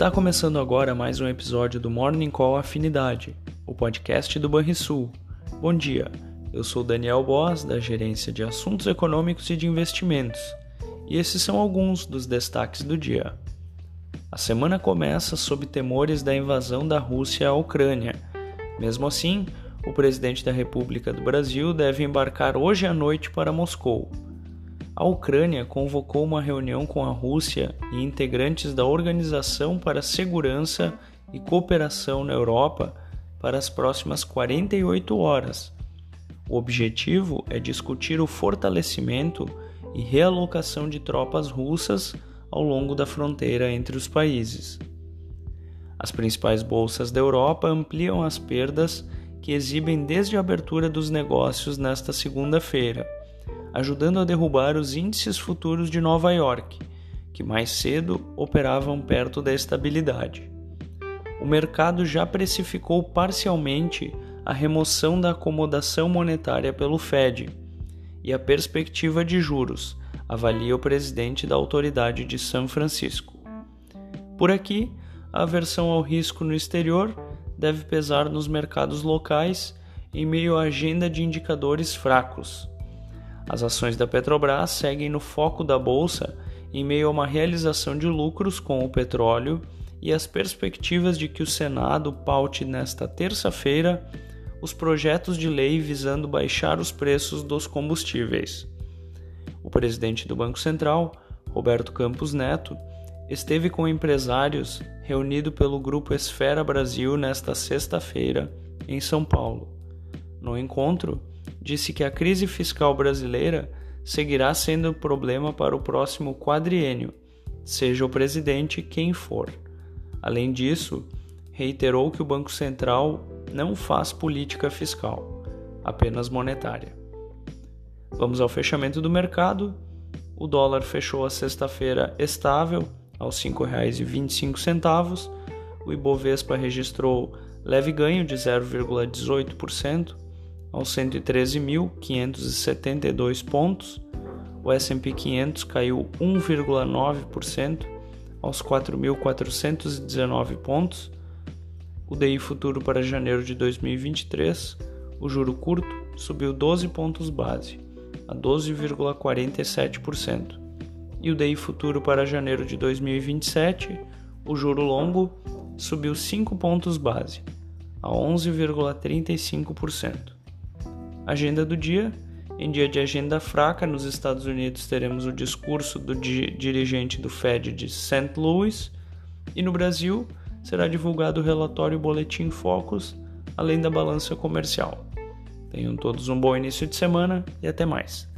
Está começando agora mais um episódio do Morning Call Afinidade, o podcast do Banrisul. Bom dia, eu sou Daniel Boas, da Gerência de Assuntos Econômicos e de Investimentos, e esses são alguns dos destaques do dia. A semana começa sob temores da invasão da Rússia à Ucrânia. Mesmo assim, o presidente da República do Brasil deve embarcar hoje à noite para Moscou. A Ucrânia convocou uma reunião com a Rússia e integrantes da Organização para a Segurança e Cooperação na Europa para as próximas 48 horas. O objetivo é discutir o fortalecimento e realocação de tropas russas ao longo da fronteira entre os países. As principais bolsas da Europa ampliam as perdas que exibem desde a abertura dos negócios nesta segunda-feira, ajudando a derrubar os índices futuros de Nova York, que mais cedo operavam perto da estabilidade. O mercado já precificou parcialmente a remoção da acomodação monetária pelo Fed e a perspectiva de juros, avalia o presidente da autoridade de São Francisco. Por aqui, a aversão ao risco no exterior deve pesar nos mercados locais em meio à agenda de indicadores fracos. As ações da Petrobras seguem no foco da bolsa em meio a uma realização de lucros com o petróleo e as perspectivas de que o Senado paute nesta terça-feira os projetos de lei visando baixar os preços dos combustíveis. O presidente do Banco Central, Roberto Campos Neto, esteve com empresários reunido pelo Grupo Esfera Brasil nesta sexta-feira, em São Paulo. No encontro, disse que a crise fiscal brasileira seguirá sendo problema para o próximo quadriênio, seja o presidente quem for. Além disso, reiterou que o Banco Central não faz política fiscal, apenas monetária. Vamos ao fechamento do mercado. O dólar fechou a sexta-feira estável aos R$ 5,25. O Ibovespa registrou leve ganho de 0,18% aos 113.572 pontos. O S&P 500 caiu 1,9% aos 4.419 pontos. O DI futuro para janeiro de 2023, o juro curto subiu 12 pontos base a 12,47% e o DI futuro para janeiro de 2027, o juro longo, subiu 5 pontos base, a 11,35%. Agenda do dia: em dia de agenda fraca nos Estados Unidos teremos o discurso do di dirigente do Fed de St. Louis e no Brasil será divulgado o relatório Boletim Focus, além da balança comercial. Tenham todos um bom início de semana e até mais.